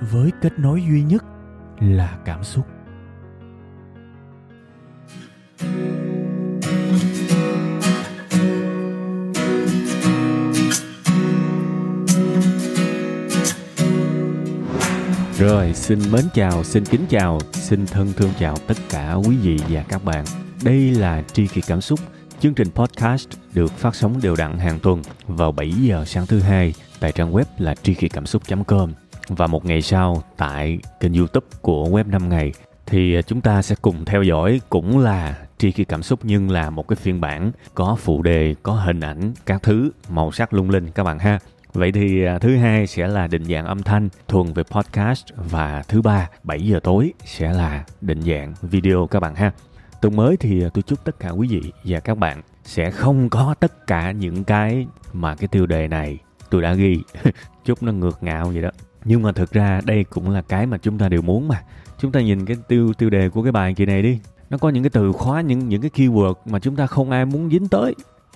với kết nối duy nhất là cảm xúc. Rồi, xin mến chào, xin kính chào, xin thân thương chào tất cả quý vị và các bạn. Đây là Tri Kỳ Cảm Xúc, chương trình podcast được phát sóng đều đặn hàng tuần vào 7 giờ sáng thứ hai. Tại trang web là tri kỳ cảm xúc.com và một ngày sau tại kênh youtube của web 5 ngày thì à, chúng ta sẽ cùng theo dõi cũng là tri kỳ cảm xúc nhưng là một cái phiên bản có phụ đề, có hình ảnh, các thứ màu sắc lung linh các bạn ha. Vậy thì à, thứ hai sẽ là định dạng âm thanh thuần về podcast và thứ ba 7 giờ tối sẽ là định dạng video các bạn ha. Tuần mới thì à, tôi chúc tất cả quý vị và các bạn sẽ không có tất cả những cái mà cái tiêu đề này tôi đã ghi. chúc nó ngược ngạo vậy đó. Nhưng mà thực ra đây cũng là cái mà chúng ta đều muốn mà. Chúng ta nhìn cái tiêu tiêu đề của cái bài kỳ này đi. Nó có những cái từ khóa, những những cái keyword mà chúng ta không ai muốn dính tới.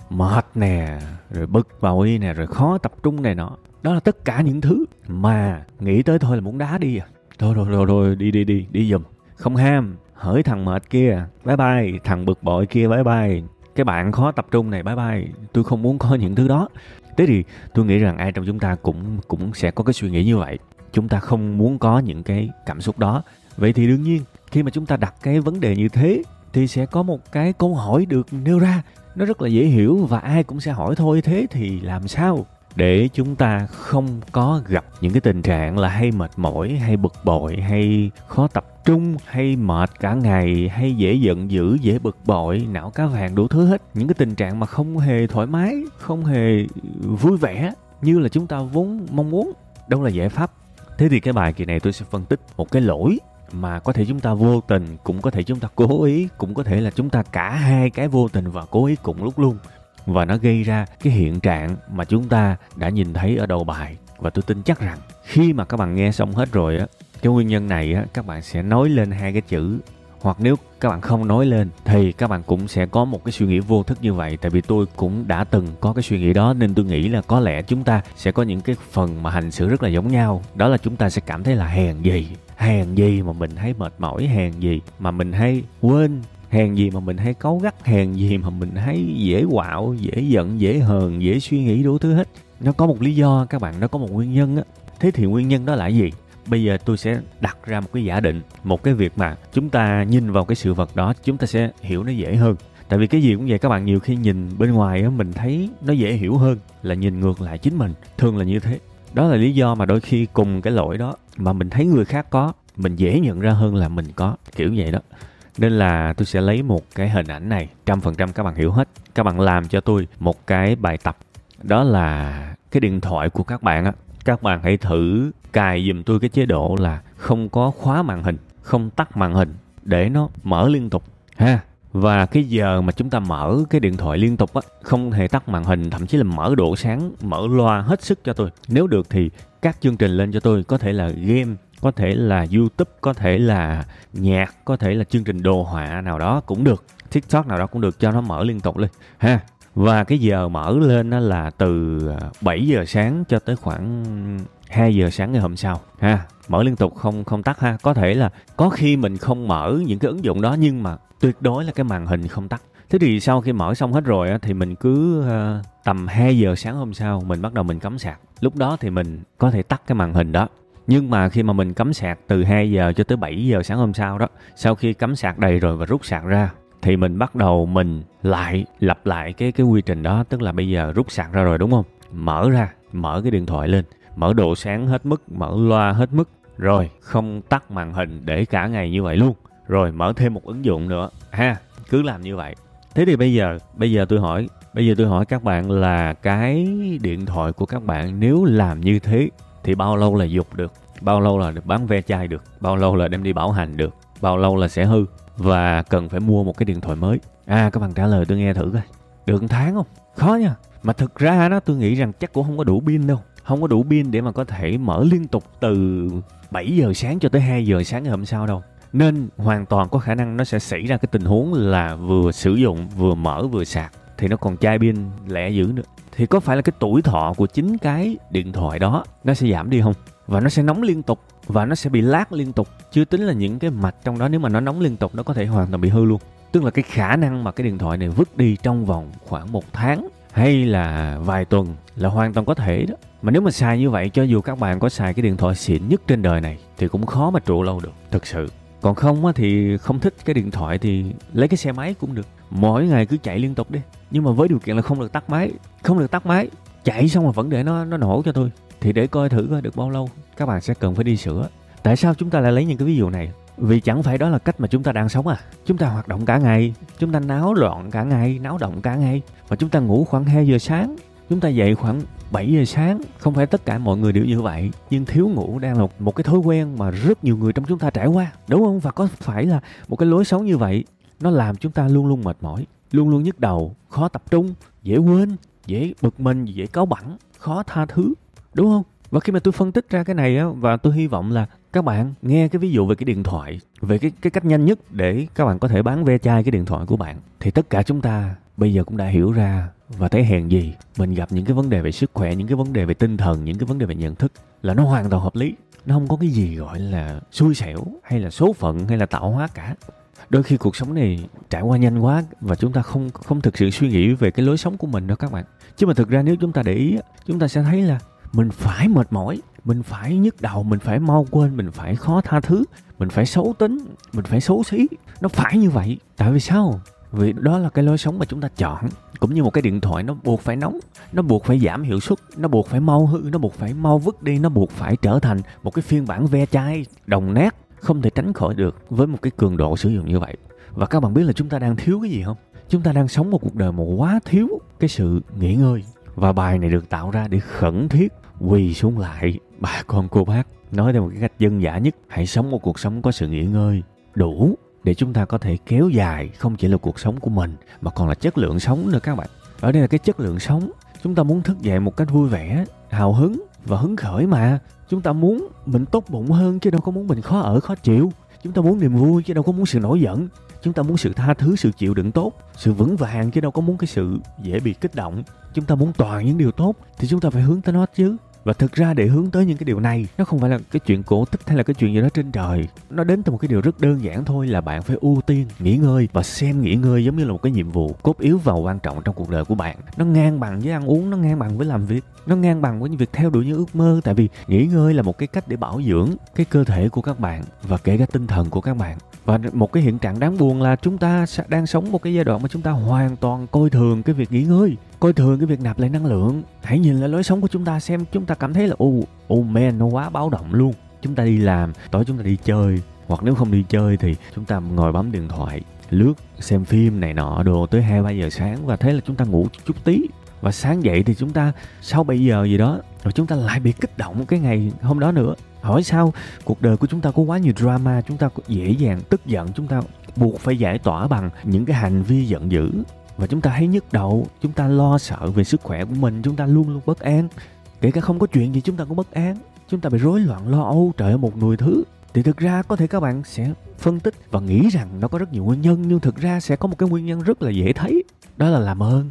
Mệt nè rồi bực bội nè rồi khó tập trung này nọ. Đó là tất cả những thứ mà nghĩ tới thôi là muốn đá đi à. Thôi rồi rồi rồi đi đi đi đi giùm. Không ham hỡi thằng mệt kia. Bye bye thằng bực bội kia bye bye. Cái bạn khó tập trung này bye bye. Tôi không muốn có những thứ đó thế thì tôi nghĩ rằng ai trong chúng ta cũng cũng sẽ có cái suy nghĩ như vậy. Chúng ta không muốn có những cái cảm xúc đó. Vậy thì đương nhiên, khi mà chúng ta đặt cái vấn đề như thế, thì sẽ có một cái câu hỏi được nêu ra. Nó rất là dễ hiểu và ai cũng sẽ hỏi thôi, thế thì làm sao? Để chúng ta không có gặp những cái tình trạng là hay mệt mỏi, hay bực bội, hay khó tập trung, hay mệt cả ngày, hay dễ giận dữ, dễ bực bội, não cá vàng đủ thứ hết. Những cái tình trạng mà không hề thoải mái, không hề vui vẻ như là chúng ta vốn mong muốn, đâu là giải pháp. Thế thì cái bài kỳ này tôi sẽ phân tích một cái lỗi mà có thể chúng ta vô tình, cũng có thể chúng ta cố ý, cũng có thể là chúng ta cả hai cái vô tình và cố ý cùng lúc luôn và nó gây ra cái hiện trạng mà chúng ta đã nhìn thấy ở đầu bài. Và tôi tin chắc rằng khi mà các bạn nghe xong hết rồi á, cái nguyên nhân này á, các bạn sẽ nói lên hai cái chữ. Hoặc nếu các bạn không nói lên, thì các bạn cũng sẽ có một cái suy nghĩ vô thức như vậy. Tại vì tôi cũng đã từng có cái suy nghĩ đó, nên tôi nghĩ là có lẽ chúng ta sẽ có những cái phần mà hành xử rất là giống nhau. Đó là chúng ta sẽ cảm thấy là hèn gì hèn gì mà mình thấy mệt mỏi, hèn gì mà mình hay quên hèn gì mà mình hay cáu gắt, hèn gì mà mình hay dễ quạo, dễ giận, dễ hờn, dễ suy nghĩ, đủ thứ hết. Nó có một lý do, các bạn, nó có một nguyên nhân á. Thế thì nguyên nhân đó là gì? Bây giờ tôi sẽ đặt ra một cái giả định, một cái việc mà chúng ta nhìn vào cái sự vật đó, chúng ta sẽ hiểu nó dễ hơn. Tại vì cái gì cũng vậy, các bạn, nhiều khi nhìn bên ngoài á, mình thấy nó dễ hiểu hơn là nhìn ngược lại chính mình, thường là như thế. Đó là lý do mà đôi khi cùng cái lỗi đó mà mình thấy người khác có, mình dễ nhận ra hơn là mình có, kiểu vậy đó nên là tôi sẽ lấy một cái hình ảnh này, trăm phần trăm các bạn hiểu hết. Các bạn làm cho tôi một cái bài tập. Đó là cái điện thoại của các bạn á. Các bạn hãy thử cài giùm tôi cái chế độ là không có khóa màn hình, không tắt màn hình để nó mở liên tục, ha. Và cái giờ mà chúng ta mở cái điện thoại liên tục á, không hề tắt màn hình, thậm chí là mở độ sáng, mở loa hết sức cho tôi. Nếu được thì các chương trình lên cho tôi, có thể là game có thể là youtube, có thể là nhạc, có thể là chương trình đồ họa nào đó cũng được, tiktok nào đó cũng được cho nó mở liên tục lên, ha. Và cái giờ mở lên đó là từ à, 7 giờ sáng cho tới khoảng 2 giờ sáng ngày hôm sau, ha. Mở liên tục không không tắt, ha. Có thể là có khi mình không mở những cái ứng dụng đó nhưng mà tuyệt đối là cái màn hình không tắt. Thế thì sau khi mở xong hết rồi thì mình cứ ờ, tầm 2 giờ sáng hôm sau mình bắt đầu mình cắm sạc. Lúc đó thì mình có thể tắt cái màn hình đó nhưng mà khi mà mình cắm sạc từ 2 giờ cho tới 7 giờ sáng hôm sau đó, sau khi cắm sạc đầy rồi và rút sạc ra, thì mình bắt đầu mình lại lặp lại cái cái quy trình đó, tức là bây giờ rút sạc ra rồi, đúng không? Mở ra, mở cái điện thoại lên, mở độ sáng hết mức, mở loa hết mức, rồi không tắt màn hình để cả ngày như vậy luôn. Rồi mở thêm một ứng dụng nữa, ha, cứ làm như vậy. Thế thì bây giờ bây giờ tôi hỏi, bây giờ tôi hỏi các bạn là cái điện thoại của các bạn nếu làm như thế thì bao lâu là dục được? Bao lâu là được bán ve chai được? Bao lâu là đem đi bảo hành được? Bao lâu là sẽ hư? Và cần phải mua một cái điện thoại mới? À các bạn trả lời tôi nghe thử coi. Được một tháng không? Khó nha. Mà thực ra đó, tôi nghĩ rằng chắc cũng không có đủ pin đâu. Không có đủ pin để mà có thể mở liên tục từ 7 giờ sáng cho tới 2 giờ sáng ngày hôm sau đâu. Nên hoàn toàn có khả năng nó sẽ xảy ra cái tình huống là vừa sử dụng, vừa mở, vừa sạc. Thì nó còn chai pin lẻ dữ nữa thì có phải là cái tuổi thọ của chính cái điện thoại đó nó sẽ giảm đi không? Và nó sẽ nóng liên tục, và nó sẽ bị lát liên tục. Chưa tính là những cái mạch trong đó, nếu mà nó nóng liên tục, nó có thể hoàn toàn bị hư luôn. Tức là cái khả năng mà cái điện thoại này vứt đi trong vòng khoảng một tháng hay là vài tuần là hoàn toàn có thể đó. Mà nếu mà xài như vậy, cho dù các bạn có xài cái điện thoại xịn nhất trên đời này, thì cũng khó mà trụ lâu được, thực sự còn không thì không thích cái điện thoại thì lấy cái xe máy cũng được. Mỗi ngày cứ chạy liên tục đi. Nhưng mà với điều kiện là không được tắt máy, không được tắt máy, chạy xong mà vẫn để nó nó nổ cho tôi. Thì để coi thử coi được bao lâu, các bạn sẽ cần phải đi sửa. Tại sao chúng ta lại lấy những cái ví dụ này? Vì chẳng phải đó là cách mà chúng ta đang sống à. Chúng ta hoạt động cả ngày, chúng ta náo loạn cả ngày, náo động cả ngày và chúng ta ngủ khoảng 2 giờ sáng chúng ta dậy khoảng 7 giờ sáng, không phải tất cả mọi người đều như vậy, nhưng thiếu ngủ đang là một cái thói quen mà rất nhiều người trong chúng ta trải qua, đúng không? Và có phải là một cái lối sống như vậy, nó làm chúng ta luôn luôn mệt mỏi, luôn luôn nhức đầu, khó tập trung, dễ quên, dễ bực mình, dễ cáu bẳn khó tha thứ, đúng không? Và khi mà tôi phân tích ra cái này á, và tôi hy vọng là các bạn nghe cái ví dụ về cái điện thoại, về cái cái cách nhanh nhất để các bạn có thể bán ve chai cái điện thoại của bạn, thì tất cả chúng ta bây giờ cũng đã hiểu ra và thấy hèn gì, mình gặp những cái vấn đề về sức khỏe, những cái vấn đề về tinh thần, những cái vấn đề về nhận thức là nó hoàn toàn hợp lý. Nó không có cái gì gọi là xui xẻo hay là số phận hay là tạo hóa cả. Đôi khi cuộc sống này trải qua nhanh quá và chúng ta không không thực sự suy nghĩ về cái lối sống của mình đâu các bạn. Chứ mà thực ra nếu chúng ta để ý chúng ta sẽ thấy là mình phải mệt mỏi, mình phải nhức đầu, mình phải mau quên, mình phải khó tha thứ, mình phải xấu tính, mình phải xấu xí. Nó phải như vậy. Tại vì sao? Vì đó là cái lối sống mà chúng ta chọn, cũng như một cái điện thoại, nó buộc phải nóng, nó buộc phải giảm hiệu suất, nó buộc phải mau hư, nó buộc phải mau vứt đi, nó buộc phải trở thành một cái phiên bản ve chai, đồng nát, không thể tránh khỏi được với một cái cường độ sử dụng như vậy. Và các bạn biết là chúng ta đang thiếu cái gì không? Chúng ta đang sống một cuộc đời mà quá thiếu cái sự nghỉ ngơi. Và bài này được tạo ra để khẩn thiết quỳ xuống lại, bà con cô bác. Nói theo một cái cách dân dã nhất, hãy sống một cuộc sống có sự nghỉ ngơi đủ để chúng ta có thể kéo dài không chỉ là cuộc sống của mình, mà còn là chất lượng sống nữa các bạn. Ở đây là cái chất lượng sống. Chúng ta muốn thức dậy một cách vui vẻ, hào hứng và hứng khởi mà. Chúng ta muốn mình tốt bụng hơn chứ đâu có muốn mình khó ở, khó chịu. Chúng ta muốn niềm vui chứ đâu có muốn sự nổi giận. Chúng ta muốn sự tha thứ, sự chịu đựng tốt, sự vững vàng chứ đâu có muốn cái sự dễ bị kích động. Chúng ta muốn toàn những điều tốt thì chúng ta phải hướng tới nó chứ và thực ra để hướng tới những cái điều này, nó không phải là cái chuyện cổ tích hay là cái chuyện gì đó trên trời. Nó đến từ một cái điều rất đơn giản thôi là bạn phải ưu tiên, nghỉ ngơi và xem nghỉ ngơi giống như là một cái nhiệm vụ cốt yếu và quan trọng trong cuộc đời của bạn. Nó ngang bằng với ăn uống, nó ngang bằng với làm việc, nó ngang bằng với những việc theo đuổi những ước mơ. Tại vì nghỉ ngơi là một cái cách để bảo dưỡng cái cơ thể của các bạn và kể cả tinh thần của các bạn và một cái hiện trạng đáng buồn là chúng ta đang sống một cái giai đoạn mà chúng ta hoàn toàn coi thường cái việc nghỉ ngơi, coi thường cái việc nạp lại năng lượng. Hãy nhìn lại lối sống của chúng ta xem, chúng ta cảm thấy là, ô ô man, nó quá báo động luôn. Chúng ta đi làm, tối chúng ta đi chơi, hoặc nếu không đi chơi thì chúng ta ngồi bấm điện thoại, lướt, xem phim này nọ, đồ, tới hai ba giờ sáng và thế là chúng ta ngủ chút tí và sáng dậy thì chúng ta, sau 7 giờ gì đó, rồi chúng ta lại bị kích động cái ngày hôm đó nữa. Hỏi sao cuộc đời của chúng ta có quá nhiều drama, chúng ta dễ dàng tức giận, chúng ta buộc phải giải tỏa bằng những cái hành vi giận dữ. Và chúng ta thấy nhức đầu, chúng ta lo sợ về sức khỏe của mình, chúng ta luôn luôn bất an. Kể cả không có chuyện gì chúng ta cũng bất an. Chúng ta bị rối loạn, lo âu trời ơi, một nùi thứ. Thì thực ra có thể các bạn sẽ phân tích và nghĩ rằng nó có rất nhiều nguyên nhân, nhưng thực ra sẽ có một cái nguyên nhân rất là dễ thấy. Đó là làm ơn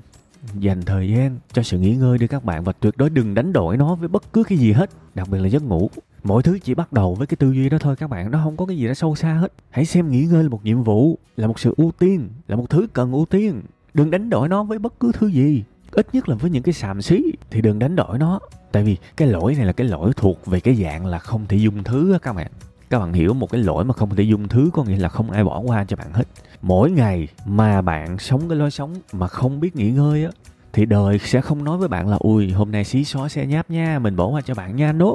dành thời gian cho sự nghỉ ngơi đi các bạn và tuyệt đối đừng đánh đổi nó với bất cứ cái gì hết, đặc biệt là giấc ngủ. Mọi thứ chỉ bắt đầu với cái tư duy đó thôi các bạn, nó không có cái gì đó sâu xa hết. Hãy xem nghỉ ngơi là một nhiệm vụ, là một sự ưu tiên, là một thứ cần ưu tiên. Đừng đánh đổi nó với bất cứ thứ gì, ít nhất là với những cái xàm xí thì đừng đánh đổi nó. Tại vì cái lỗi này là cái lỗi thuộc về cái dạng là không thể dung thứ á các bạn các bạn hiểu một cái lỗi mà không thể dung thứ có nghĩa là không ai bỏ qua cho bạn hết. Mỗi ngày mà bạn sống cái lối sống mà không biết nghỉ ngơi á, thì đời sẽ không nói với bạn là, ui, hôm nay xí xóa xe nháp nha, mình bỏ qua cho bạn nha. No.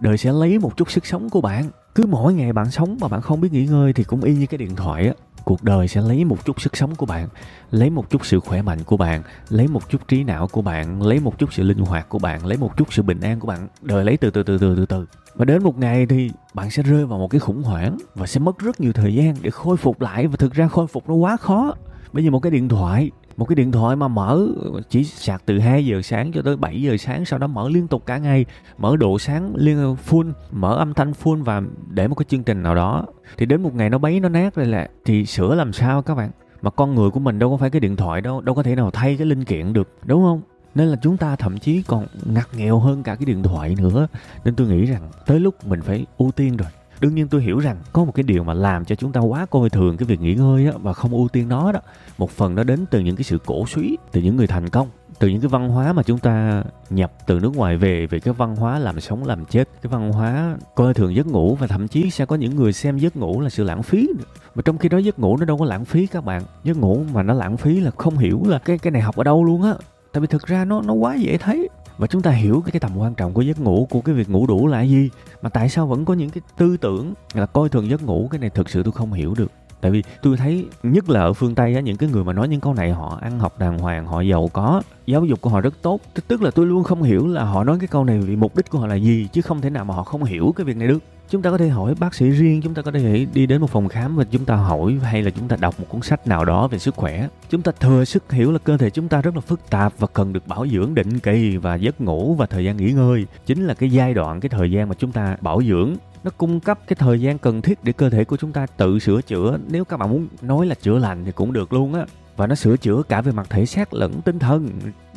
Đời sẽ lấy một chút sức sống của bạn. Cứ mỗi ngày bạn sống mà bạn không biết nghỉ ngơi thì cũng y như cái điện thoại á cuộc đời sẽ lấy một chút sức sống của bạn, lấy một chút sự khỏe mạnh của bạn, lấy một chút trí não của bạn, lấy một chút sự linh hoạt của bạn, lấy một chút sự bình an của bạn. Đời lấy từ từ từ từ từ từ. Và đến một ngày thì bạn sẽ rơi vào một cái khủng hoảng và sẽ mất rất nhiều thời gian để khôi phục lại. Và thực ra khôi phục nó quá khó. Bây giờ một cái điện thoại một cái điện thoại mà mở chỉ sạc từ 2 giờ sáng cho tới 7 giờ sáng, sau đó mở liên tục cả ngày, mở độ sáng liên ờ, full, mở âm thanh full và để một cái chương trình nào đó. Thì đến một ngày nó bấy nó nát rồi là, thì sửa làm sao các bạn? Mà con người của mình đâu có phải cái điện thoại đâu đâu có thể nào thay cái linh kiện được, đúng không? Nên là chúng ta thậm chí còn ngặt nghèo hơn cả cái điện thoại nữa. Nên tôi nghĩ rằng tới lúc mình phải ưu tiên rồi đương nhiên tôi hiểu rằng có một cái điều mà làm cho chúng ta quá coi thường cái việc nghỉ ngơi á, và không ưu tiên nó đó. Một phần nó đến từ những cái sự cổ suý từ những người thành công từ những cái văn hóa mà chúng ta nhập từ nước ngoài về về cái văn hóa làm sống làm chết cái văn hóa coi thường giấc ngủ và thậm chí sẽ có những người xem giấc ngủ là sự lãng phí mà trong khi đó giấc ngủ nó đâu có lãng phí các bạn. Giấc ngủ mà nó lãng phí là không hiểu là cái cái này học ở đâu luôn á. Tại vì thực ra nó nó quá dễ thấy và chúng ta hiểu cái, cái tầm quan trọng của giấc ngủ của cái việc ngủ đủ là gì. Mà tại sao vẫn có những cái tư tưởng là coi thường giấc ngủ? Cái này thực sự tôi không hiểu được tại vì tôi thấy nhất là ở phương tây á, những cái người mà nói những câu này họ ăn học đàng hoàng, họ giàu có, giáo dục của họ rất tốt. Tức là tôi luôn không hiểu là họ nói cái câu này vì mục đích của họ là gì, chứ không thể nào mà họ không hiểu cái việc này được. Chúng ta có thể hỏi bác sĩ riêng, chúng ta có thể đi đến một phòng khám và chúng ta hỏi hay là chúng ta đọc một cuốn sách nào đó về sức khỏe. Chúng ta thừa sức hiểu là cơ thể chúng ta rất là phức tạp và cần được bảo dưỡng định kỳ và giấc ngủ và thời gian nghỉ ngơi. Chính là cái giai đoạn, cái thời gian mà chúng ta bảo dưỡng nó cung cấp cái thời gian cần thiết để cơ thể của chúng ta tự sửa chữa. Nếu các bạn muốn nói là chữa lành thì cũng được luôn á. Và nó sửa chữa cả về mặt thể xác lẫn tinh thần.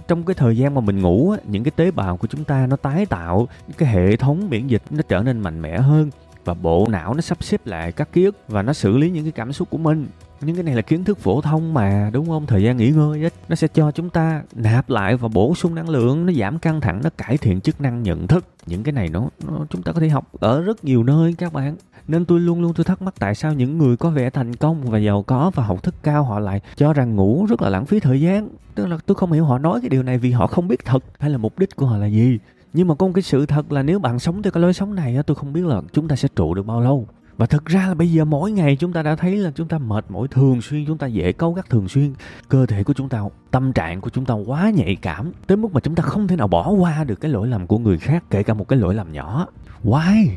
Trong cái thời gian mà mình ngủ á, những cái tế bào của chúng ta nó tái tạo cái hệ thống miễn dịch nó trở nên mạnh mẽ hơn và bộ não nó sắp xếp lại các ký ức và nó xử lý những cái cảm xúc của mình những cái này là kiến thức phổ thông mà đúng không? Thời gian nghỉ ngơi ấy, nó sẽ cho chúng ta nạp lại và bổ sung năng lượng nó giảm căng thẳng nó cải thiện chức năng nhận thức. Những cái này nó, nó chúng ta có thể học ở rất nhiều nơi các bạn. Nên tôi luôn luôn tôi thắc mắc tại sao những người có vẻ thành công và giàu có và học thức cao họ lại cho rằng ngủ rất là lãng phí thời gian? Tức là tôi không hiểu họ nói cái điều này vì họ không biết thật hay là mục đích của họ là gì. Nhưng mà có một cái sự thật là nếu bạn sống theo cái lối sống này tôi không biết là chúng ta sẽ trụ được bao lâu và thực ra là bây giờ mỗi ngày chúng ta đã thấy là chúng ta mệt mỏi thường xuyên, chúng ta dễ cấu gắt thường xuyên. Cơ thể của chúng ta, tâm trạng của chúng ta quá nhạy cảm, tới mức mà chúng ta không thể nào bỏ qua được cái lỗi lầm của người khác, kể cả một cái lỗi lầm nhỏ. Why?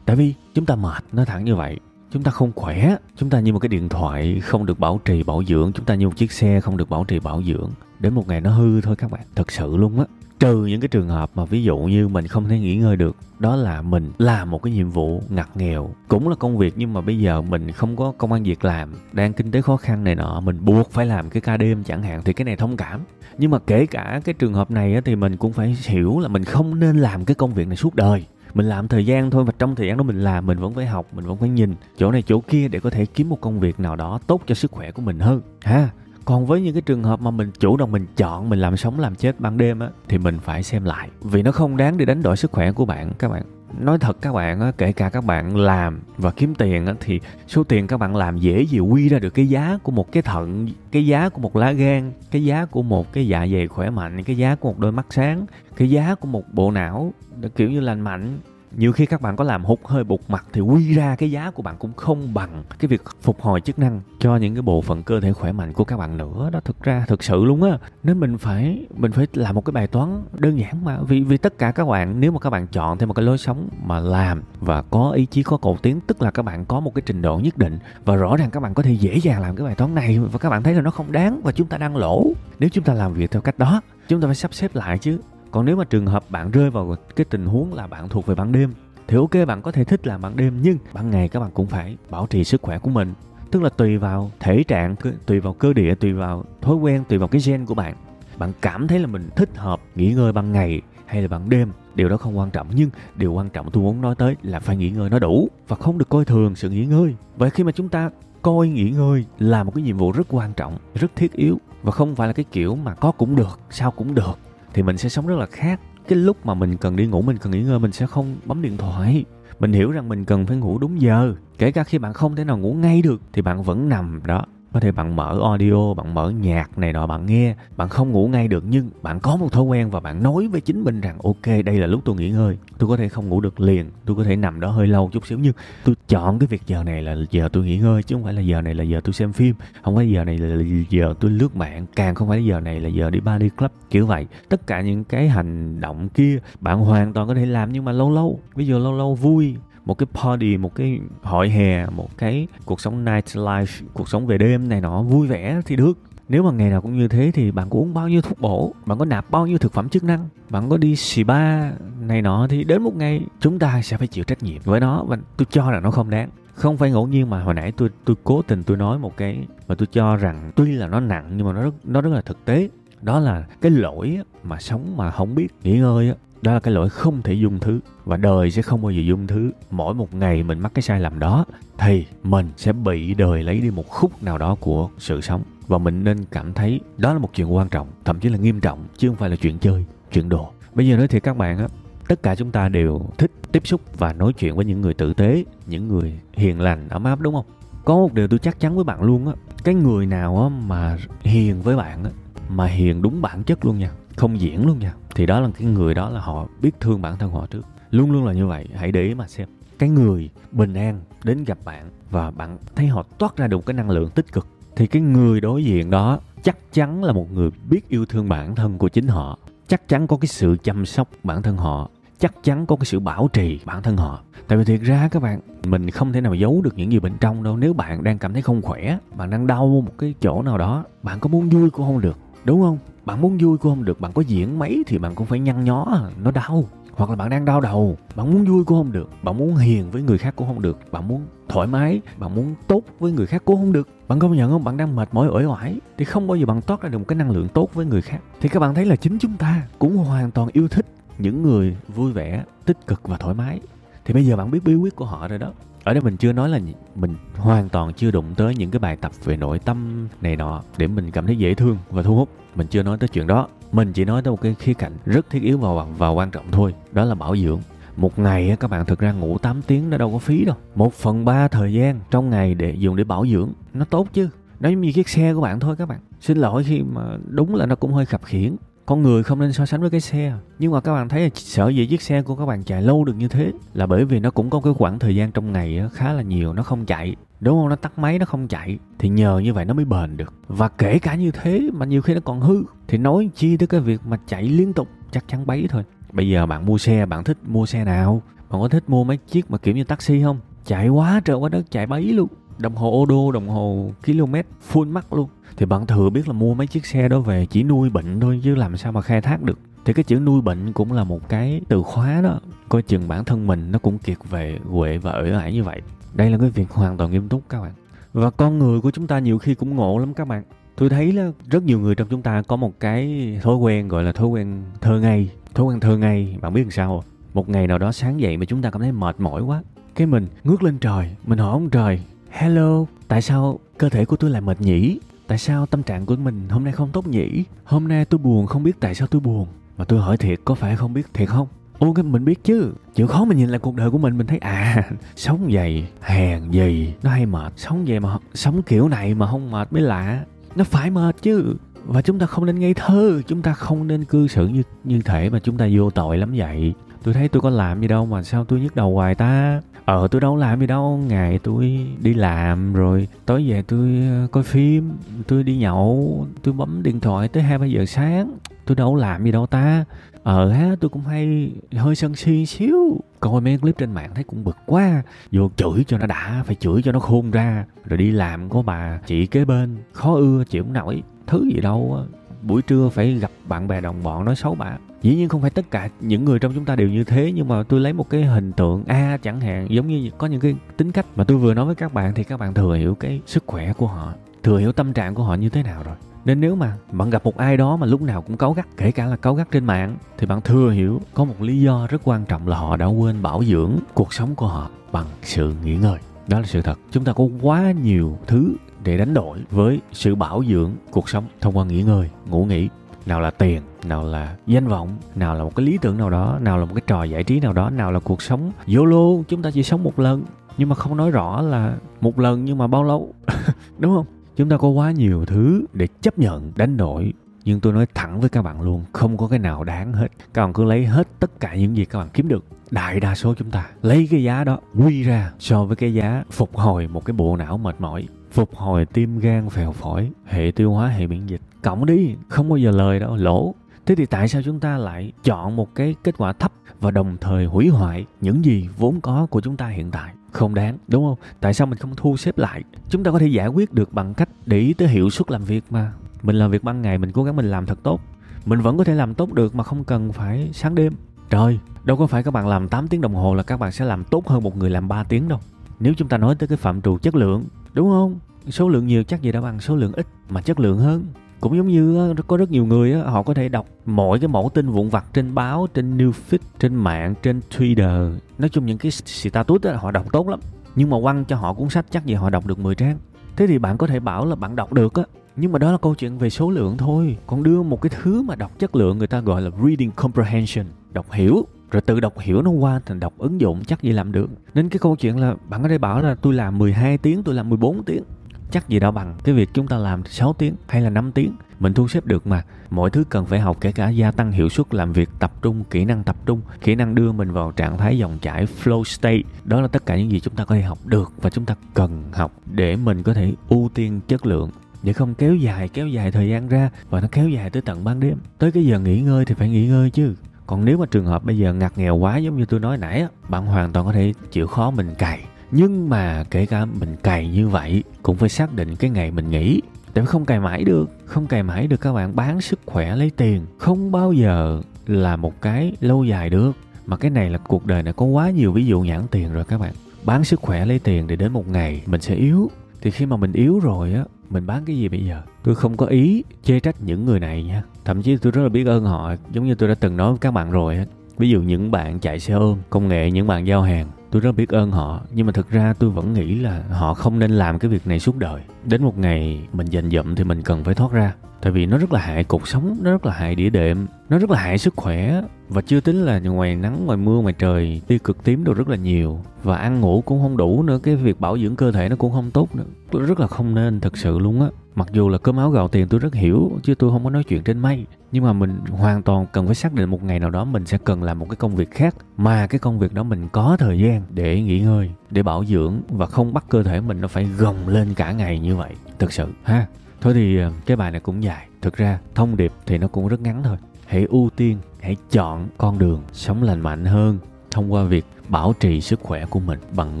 Tại vì chúng ta mệt, nói thẳng như vậy. Chúng ta không khỏe, chúng ta như một cái điện thoại không được bảo trì, bảo dưỡng. Chúng ta như một chiếc xe không được bảo trì, bảo dưỡng. Đến một ngày nó hư thôi các bạn, thật sự luôn á trừ những cái trường hợp mà ví dụ như mình không thể nghỉ ngơi được, đó là mình làm một cái nhiệm vụ ngặt nghèo. Cũng là công việc nhưng mà bây giờ mình không có công an việc làm, đang kinh tế khó khăn này nọ, mình buộc phải làm cái ca đêm chẳng hạn thì cái này thông cảm. Nhưng mà kể cả cái trường hợp này thì mình cũng phải hiểu là mình không nên làm cái công việc này suốt đời. Mình làm thời gian thôi và trong thời gian đó mình làm, mình vẫn phải học, mình vẫn phải nhìn chỗ này chỗ kia để có thể kiếm một công việc nào đó tốt cho sức khỏe của mình hơn, ha còn với những cái trường hợp mà mình chủ động mình chọn, mình làm sống, làm chết ban đêm á, thì mình phải xem lại. Vì nó không đáng để đánh đổi sức khỏe của bạn, các bạn. Nói thật các bạn á, kể cả các bạn làm và kiếm tiền á, thì số tiền các bạn làm dễ gì quy ra được cái giá của một cái thận, cái giá của một lá gan, cái giá của một cái dạ dày khỏe mạnh, cái giá của một đôi mắt sáng, cái giá của một bộ não, kiểu như lành mạnh nhiều khi các bạn có làm hụt hơi bụt mặt thì quy ra cái giá của bạn cũng không bằng cái việc phục hồi chức năng cho những cái bộ phận cơ thể khỏe mạnh của các bạn nữa. Đó, thực ra, thực sự luôn á. Nên mình phải mình phải làm một cái bài toán đơn giản mà. Vì vì tất cả các bạn, nếu mà các bạn chọn theo một cái lối sống mà làm và có ý chí, có cầu tiến, tức là các bạn có một cái trình độ nhất định và rõ ràng các bạn có thể dễ dàng làm cái bài toán này và các bạn thấy là nó không đáng và chúng ta đang lỗ. Nếu chúng ta làm việc theo cách đó, chúng ta phải sắp xếp lại chứ còn nếu mà trường hợp bạn rơi vào cái tình huống là bạn thuộc về ban đêm, thì ok, bạn có thể thích làm ban đêm, nhưng ban ngày các bạn cũng phải bảo trì sức khỏe của mình. Tức là tùy vào thể trạng, tùy vào cơ địa, tùy vào thói quen, tùy vào cái gen của bạn. Bạn cảm thấy là mình thích hợp nghỉ ngơi ban ngày hay là ban đêm, điều đó không quan trọng. Nhưng điều quan trọng tôi muốn nói tới là phải nghỉ ngơi nó đủ và không được coi thường sự nghỉ ngơi. Vậy khi mà chúng ta coi nghỉ ngơi là một cái nhiệm vụ rất quan trọng, rất thiết yếu và không phải là cái kiểu mà có cũng được, sao cũng được thì mình sẽ sống rất là khác. Cái lúc mà mình cần đi ngủ, mình cần nghỉ ngơi, mình sẽ không bấm điện thoại. Mình hiểu rằng mình cần phải ngủ đúng giờ, kể cả khi bạn không thể nào ngủ ngay được thì bạn vẫn nằm, đó có thể bạn mở audio, bạn mở nhạc này nọ, bạn nghe, bạn không ngủ ngay được, nhưng bạn có một thói quen và bạn nói với chính mình rằng, ok, đây là lúc tôi nghỉ ngơi. Tôi có thể không ngủ được liền, tôi có thể nằm đó hơi lâu chút xíu, nhưng tôi chọn cái việc giờ này là giờ tôi nghỉ ngơi, chứ không phải là giờ này là giờ tôi xem phim, không phải giờ này là giờ tôi lướt mạng, càng không phải giờ này là giờ đi bar đi club. Kiểu vậy. Tất cả những cái hành động kia bạn hoàn toàn có thể làm, nhưng mà lâu lâu, ví dụ lâu lâu vui một cái party, một cái hội hè, một cái cuộc sống night life cuộc sống về đêm này nọ, vui vẻ thì được. Nếu mà ngày nào cũng như thế thì bạn có uống bao nhiêu thuốc bổ, bạn có nạp bao nhiêu thực phẩm chức năng, bạn có đi spa này nọ thì đến một ngày chúng ta sẽ phải chịu trách nhiệm với nó và tôi cho là nó không đáng. Không phải ngẫu nhiên mà hồi nãy tôi tôi cố tình tôi nói một cái mà tôi cho rằng tuy là nó nặng nhưng mà nó rất nó rất là thực tế. Đó là cái lỗi mà sống mà không biết nghỉ ngơi đó là cái lỗi không thể dung thứ, và đời sẽ không bao giờ dung thứ. Mỗi một ngày mình mắc cái sai lầm đó, thì mình sẽ bị đời lấy đi một khúc nào đó của sự sống. Và mình nên cảm thấy đó là một chuyện quan trọng, thậm chí là nghiêm trọng, chứ không phải là chuyện chơi, chuyện đồ bây giờ nói thiệt các bạn á, tất cả chúng ta đều thích tiếp xúc và nói chuyện với những người tử tế, những người hiền lành, ấm áp, đúng không? Có một điều tôi chắc chắn với bạn luôn á, cái người nào á mà hiền với bạn á, mà hiền đúng bản chất luôn nha không diễn luôn nha. Thì đó là cái người đó là họ biết thương bản thân họ trước. Luôn luôn là như vậy, hãy để ý mà xem. Cái người bình an đến gặp bạn và bạn thấy họ toát ra được cái năng lượng tích cực, thì cái người đối diện đó chắc chắn là một người biết yêu thương bản thân của chính họ. Chắc chắn có cái sự chăm sóc bản thân họ. Chắc chắn có cái sự bảo trì bản thân họ. Tại vì thiệt ra các bạn, mình không thể nào giấu được những gì bên trong đâu. Nếu bạn đang cảm thấy không khỏe, bạn đang đau một cái chỗ nào đó, bạn có muốn vui cũng không được, đúng không? Bạn muốn vui cũng không được, bạn có diễn mấy thì bạn cũng phải nhăn nhó, nó đau. Hoặc là bạn đang đau đầu, bạn muốn vui cũng không được. Bạn muốn hiền với người khác cũng không được. Bạn muốn thoải mái, bạn muốn tốt với người khác cũng không được. Bạn công nhận không? Bạn đang mệt mỏi uể oải thì không bao giờ bạn toát ra được một cái năng lượng tốt với người khác. Thì các bạn thấy là chính chúng ta cũng hoàn toàn yêu thích những người vui vẻ, tích cực và thoải mái. Thì bây giờ bạn biết bí quyết của họ rồi đó ở đây mình chưa nói là mình hoàn toàn chưa đụng tới những cái bài tập về nội tâm này nọ để mình cảm thấy dễ thương và thu hút. Mình chưa nói tới chuyện đó. Mình chỉ nói tới một cái khía cạnh rất thiết yếu và, và quan trọng thôi đó là bảo dưỡng. Một ngày các bạn thực ra ngủ 8 tiếng nó đâu có phí đâu. Một phần ba thời gian trong ngày để dùng để bảo dưỡng nó tốt chứ. Nó giống như chiếc xe của bạn thôi các bạn. Xin lỗi khi mà đúng là nó cũng hơi khập khiển con người không nên so sánh với cái xe. Nhưng mà các bạn thấy là sở dĩ chiếc xe của các bạn chạy lâu được như thế là bởi vì nó cũng có cái khoảng thời gian trong ngày khá là nhiều, nó không chạy. Đúng không? Nó tắt máy, nó không chạy. Thì nhờ như vậy nó mới bền được. Và kể cả như thế mà nhiều khi nó còn hư. Thì nói chi tới cái việc mà chạy liên tục, chắc chắn bấy thôi. Bây giờ bạn mua xe, bạn thích mua xe nào? Bạn có thích mua mấy chiếc mà kiểu như taxi không? Chạy quá trời quá đất, chạy bấy luôn. Đồng hồ ô đô đồng hồ km full mắt luôn thì bạn thừa biết là mua mấy chiếc xe đó về chỉ nuôi bệnh thôi, chứ làm sao mà khai thác được. Thì cái chữ nuôi bệnh cũng là một cái từ khóa đó. Coi chừng bản thân mình nó cũng kiệt về quệ và ở ải như vậy. Đây là cái việc hoàn toàn nghiêm túc các bạn. Và con người của chúng ta nhiều khi cũng ngộ lắm các bạn. Tôi thấy là rất nhiều người trong chúng ta có một cái thói quen, gọi là thói quen thơ ngây. Thói quen thơ ngây, bạn biết làm sao không? một ngày nào đó sáng dậy mà chúng ta cảm thấy mệt mỏi quá. Cái mình ngước lên trời, mình hỏi ông trời, hello, tại sao cơ thể của tôi lại mệt nhỉ? Tại sao tâm trạng của mình hôm nay không tốt nhỉ? Hôm nay tôi buồn, không biết tại sao tôi buồn. Mà tôi hỏi thiệt, có phải không biết thiệt không? Ok cái mình biết chứ. Chịu khó mình nhìn lại cuộc đời của mình mình thấy à sống vậy, hèn gì. Nó hay mệt. Sống vậy mà, sống kiểu này mà không mệt mới lạ. Nó phải mệt chứ. Và chúng ta không nên ngây thơ. Chúng ta không nên cư xử như như thể mà chúng ta vô tội lắm vậy. Tôi thấy tôi có làm gì đâu mà sao tôi nhức đầu hoài ta? Ờ tôi đâu làm gì đâu, ngày tôi đi làm rồi tối về tôi ờ, coi phim, tôi đi nhậu, tôi bấm điện thoại tới hai ba giờ sáng. Tôi đâu làm gì đâu ta. Ờ ha tôi cũng hay, hơi sân si xíu. Coi mấy clip trên mạng thấy cũng bực quá. Vô chửi cho nó đã, phải chửi cho nó khôn ra. Rồi đi làm có bà chị kế bên, khó ưa, chịu không nổi, thứ gì đâu buổi trưa phải gặp bạn bè đồng bọn, nói xấu bạn dĩ nhiên không phải tất cả những người trong chúng ta đều như thế, nhưng mà tôi lấy một cái hình tượng a chẳng hạn, giống như có những cái tính cách mà tôi vừa nói với các bạn thì các bạn thừa hiểu cái sức khỏe của họ, thừa hiểu tâm trạng của họ như thế nào rồi. Nên nếu mà bạn gặp một ai đó mà lúc nào cũng cáu gắt, kể cả là cáu gắt trên mạng, thì bạn thừa hiểu có một lý do rất quan trọng là họ đã quên bảo dưỡng cuộc sống của họ bằng sự nghỉ ngơi. Đó là sự thật. Chúng ta có quá nhiều thứ để đánh đổi với sự bảo dưỡng cuộc sống thông qua nghỉ ngơi, ngủ nghỉ nào là tiền, nào là danh vọng, nào là một cái lý tưởng nào đó, nào là một cái trò giải trí nào đó, nào là cuộc sống yolo, chúng ta chỉ sống một lần. Nhưng mà không nói rõ là một lần nhưng mà bao lâu, đúng không? Chúng ta có quá nhiều thứ để chấp nhận, đánh đổi. Nhưng tôi nói thẳng với các bạn luôn, không có cái nào đáng hết. Các bạn cứ lấy hết tất cả những gì các bạn kiếm được, đại đa số chúng ta lấy cái giá đó quy ra so với cái giá phục hồi một cái bộ não mệt mỏi phục hồi tim gan phèo phổi, hệ tiêu hóa, hệ miễn dịch. Cộng đi, không bao giờ lời đâu, lỗ. Thế thì tại sao chúng ta lại chọn một cái kết quả thấp và đồng thời hủy hoại những gì vốn có của chúng ta hiện tại? Không đáng, đúng không? Tại sao mình không thu xếp lại? Chúng ta có thể giải quyết được bằng cách để ý tới hiệu suất làm việc mà. Mình làm việc ban ngày, mình cố gắng mình làm thật tốt. Mình vẫn có thể làm tốt được mà không cần phải sáng đêm. Trời, đâu có phải các bạn làm 8 tiếng đồng hồ là các bạn sẽ làm tốt hơn một người làm 3 tiếng đâu. Nếu chúng ta nói tới cái phạm trù chất lượng đúng không? Số lượng nhiều chắc gì đã bằng số lượng ít mà chất lượng hơn. Cũng giống như ờ, có rất nhiều người họ có thể đọc mỗi cái mẫu tin vụn vặt trên báo, trên newsfeed, trên mạng, trên twitter. Nói chung những cái status đó họ đọc tốt lắm. Nhưng mà quăng cho họ cuốn sách chắc gì họ đọc được 10 trang. Thế thì bạn có thể bảo là bạn đọc được á, nhưng mà đó là câu chuyện về số lượng thôi. Còn đưa một cái thứ mà đọc chất lượng người ta gọi là reading comprehension, đọc hiểu rồi tự đọc hiểu nó qua, thành đọc ứng dụng, chắc gì làm được. Nên cái câu chuyện là bạn ở đây bảo là tôi làm 12 tiếng, tôi làm 14 tiếng. Chắc gì đó bằng cái việc chúng ta làm 6 tiếng hay là 5 tiếng. Mình thu xếp được mà. Mọi thứ cần phải học, kể cả gia tăng hiệu suất làm việc, tập trung, kỹ năng tập trung, kỹ năng đưa mình vào trạng thái dòng chảy, flow state. Đó là tất cả những gì chúng ta có thể học được và chúng ta cần học để mình có thể ưu tiên chất lượng. Để không kéo dài kéo dài thời gian ra và nó kéo dài tới tận ban đêm. Tới cái giờ nghỉ ngơi thì phải nghỉ ngơi chứ còn nếu mà trường hợp bây giờ ngặt nghèo quá giống như tôi nói nãy bạn hoàn toàn có thể chịu khó mình cày. Nhưng mà kể cả mình cày như vậy cũng phải xác định cái ngày mình nghỉ. Để không cày mãi được, không cày mãi được các bạn bán sức khỏe, lấy tiền. Không bao giờ là một cái lâu dài được. Mà cái này là cuộc đời này có quá nhiều ví dụ nhãn tiền rồi các bạn. Bán sức khỏe, lấy tiền để đến một ngày mình sẽ yếu. Thì khi mà mình yếu rồi á, mình bán cái gì bây giờ? Tôi không có ý chê trách những người này nha. Thậm chí tôi rất là biết ơn họ, giống như tôi đã từng nói với các bạn rồi ví dụ những bạn chạy xe ôm, công nghệ, những bạn giao hàng, tôi rất biết ơn họ. Nhưng mà thực ra tôi vẫn nghĩ là họ không nên làm cái việc này suốt đời. Đến một ngày mình dành dụm thì mình cần phải thoát ra tại vì nó rất là hại cuộc sống, nó rất là hại đĩa đệm, nó rất là hại sức khỏe. Và chưa tính là ngoài nắng, ngoài mưa, ngoài trời tiêu cực tím đồ rất là nhiều. Và ăn ngủ cũng không đủ nữa, cái việc bảo dưỡng cơ thể nó cũng không tốt nữa. Tôi rất là không nên, thật sự luôn á. Mặc dù là cơm áo gạo tiền tôi rất hiểu, chứ tôi không có nói chuyện trên mây nhưng mà mình hoàn toàn cần phải xác định một ngày nào đó mình sẽ cần làm một cái công việc khác. Mà cái công việc đó mình có thời gian để nghỉ ngơi, để bảo dưỡng và không bắt cơ thể mình nó phải gồng lên cả ngày như vậy. Thực sự, ha? Thôi thì ờ, cái bài này cũng dài. Thực ra, thông điệp thì nó cũng rất ngắn thôi. Hãy ưu tiên, hãy chọn con đường sống lành mạnh hơn thông qua việc bảo trì sức khỏe của mình bằng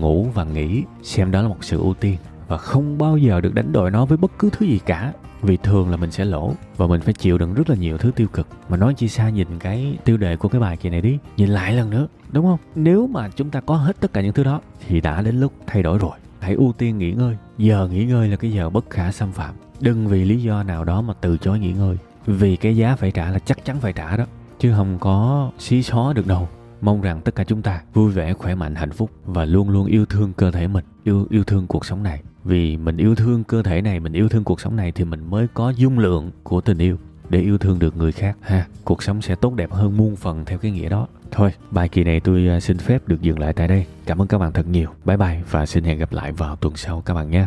ngủ và nghỉ. Xem đó là một sự ưu tiên và không bao giờ được đánh đổi nó với bất cứ thứ gì cả, vì thường là mình sẽ lỗ và mình phải chịu đựng rất là nhiều thứ tiêu cực. Mà nói chi xa nhìn cái tiêu đề của cái bài kỳ này đi, nhìn lại lần nữa, đúng không? Nếu mà chúng ta có hết tất cả những thứ đó thì đã đến lúc thay đổi rồi hãy ưu tiên nghỉ ngơi. Giờ nghỉ ngơi là cái giờ bất khả xâm phạm. Đừng vì lý do nào đó mà từ chối nghỉ ngơi. Vì cái giá phải trả là chắc chắn phải trả đó, chứ không có xí xó được đâu. Mong rằng tất cả chúng ta vui vẻ, khỏe mạnh, hạnh phúc và luôn luôn yêu thương cơ thể mình. Yêu yêu thương cuộc sống này. Vì mình yêu thương cơ thể này, mình yêu thương cuộc sống này thì mình mới có dung lượng của tình yêu để yêu thương được người khác. Ha. Cuộc sống sẽ tốt đẹp hơn muôn phần theo cái nghĩa đó. Thôi bài kỳ này tôi à, xin phép được dừng lại tại đây. Cảm ơn các bạn thật nhiều. Bye bye và xin hẹn gặp lại vào tuần sau các bạn nhé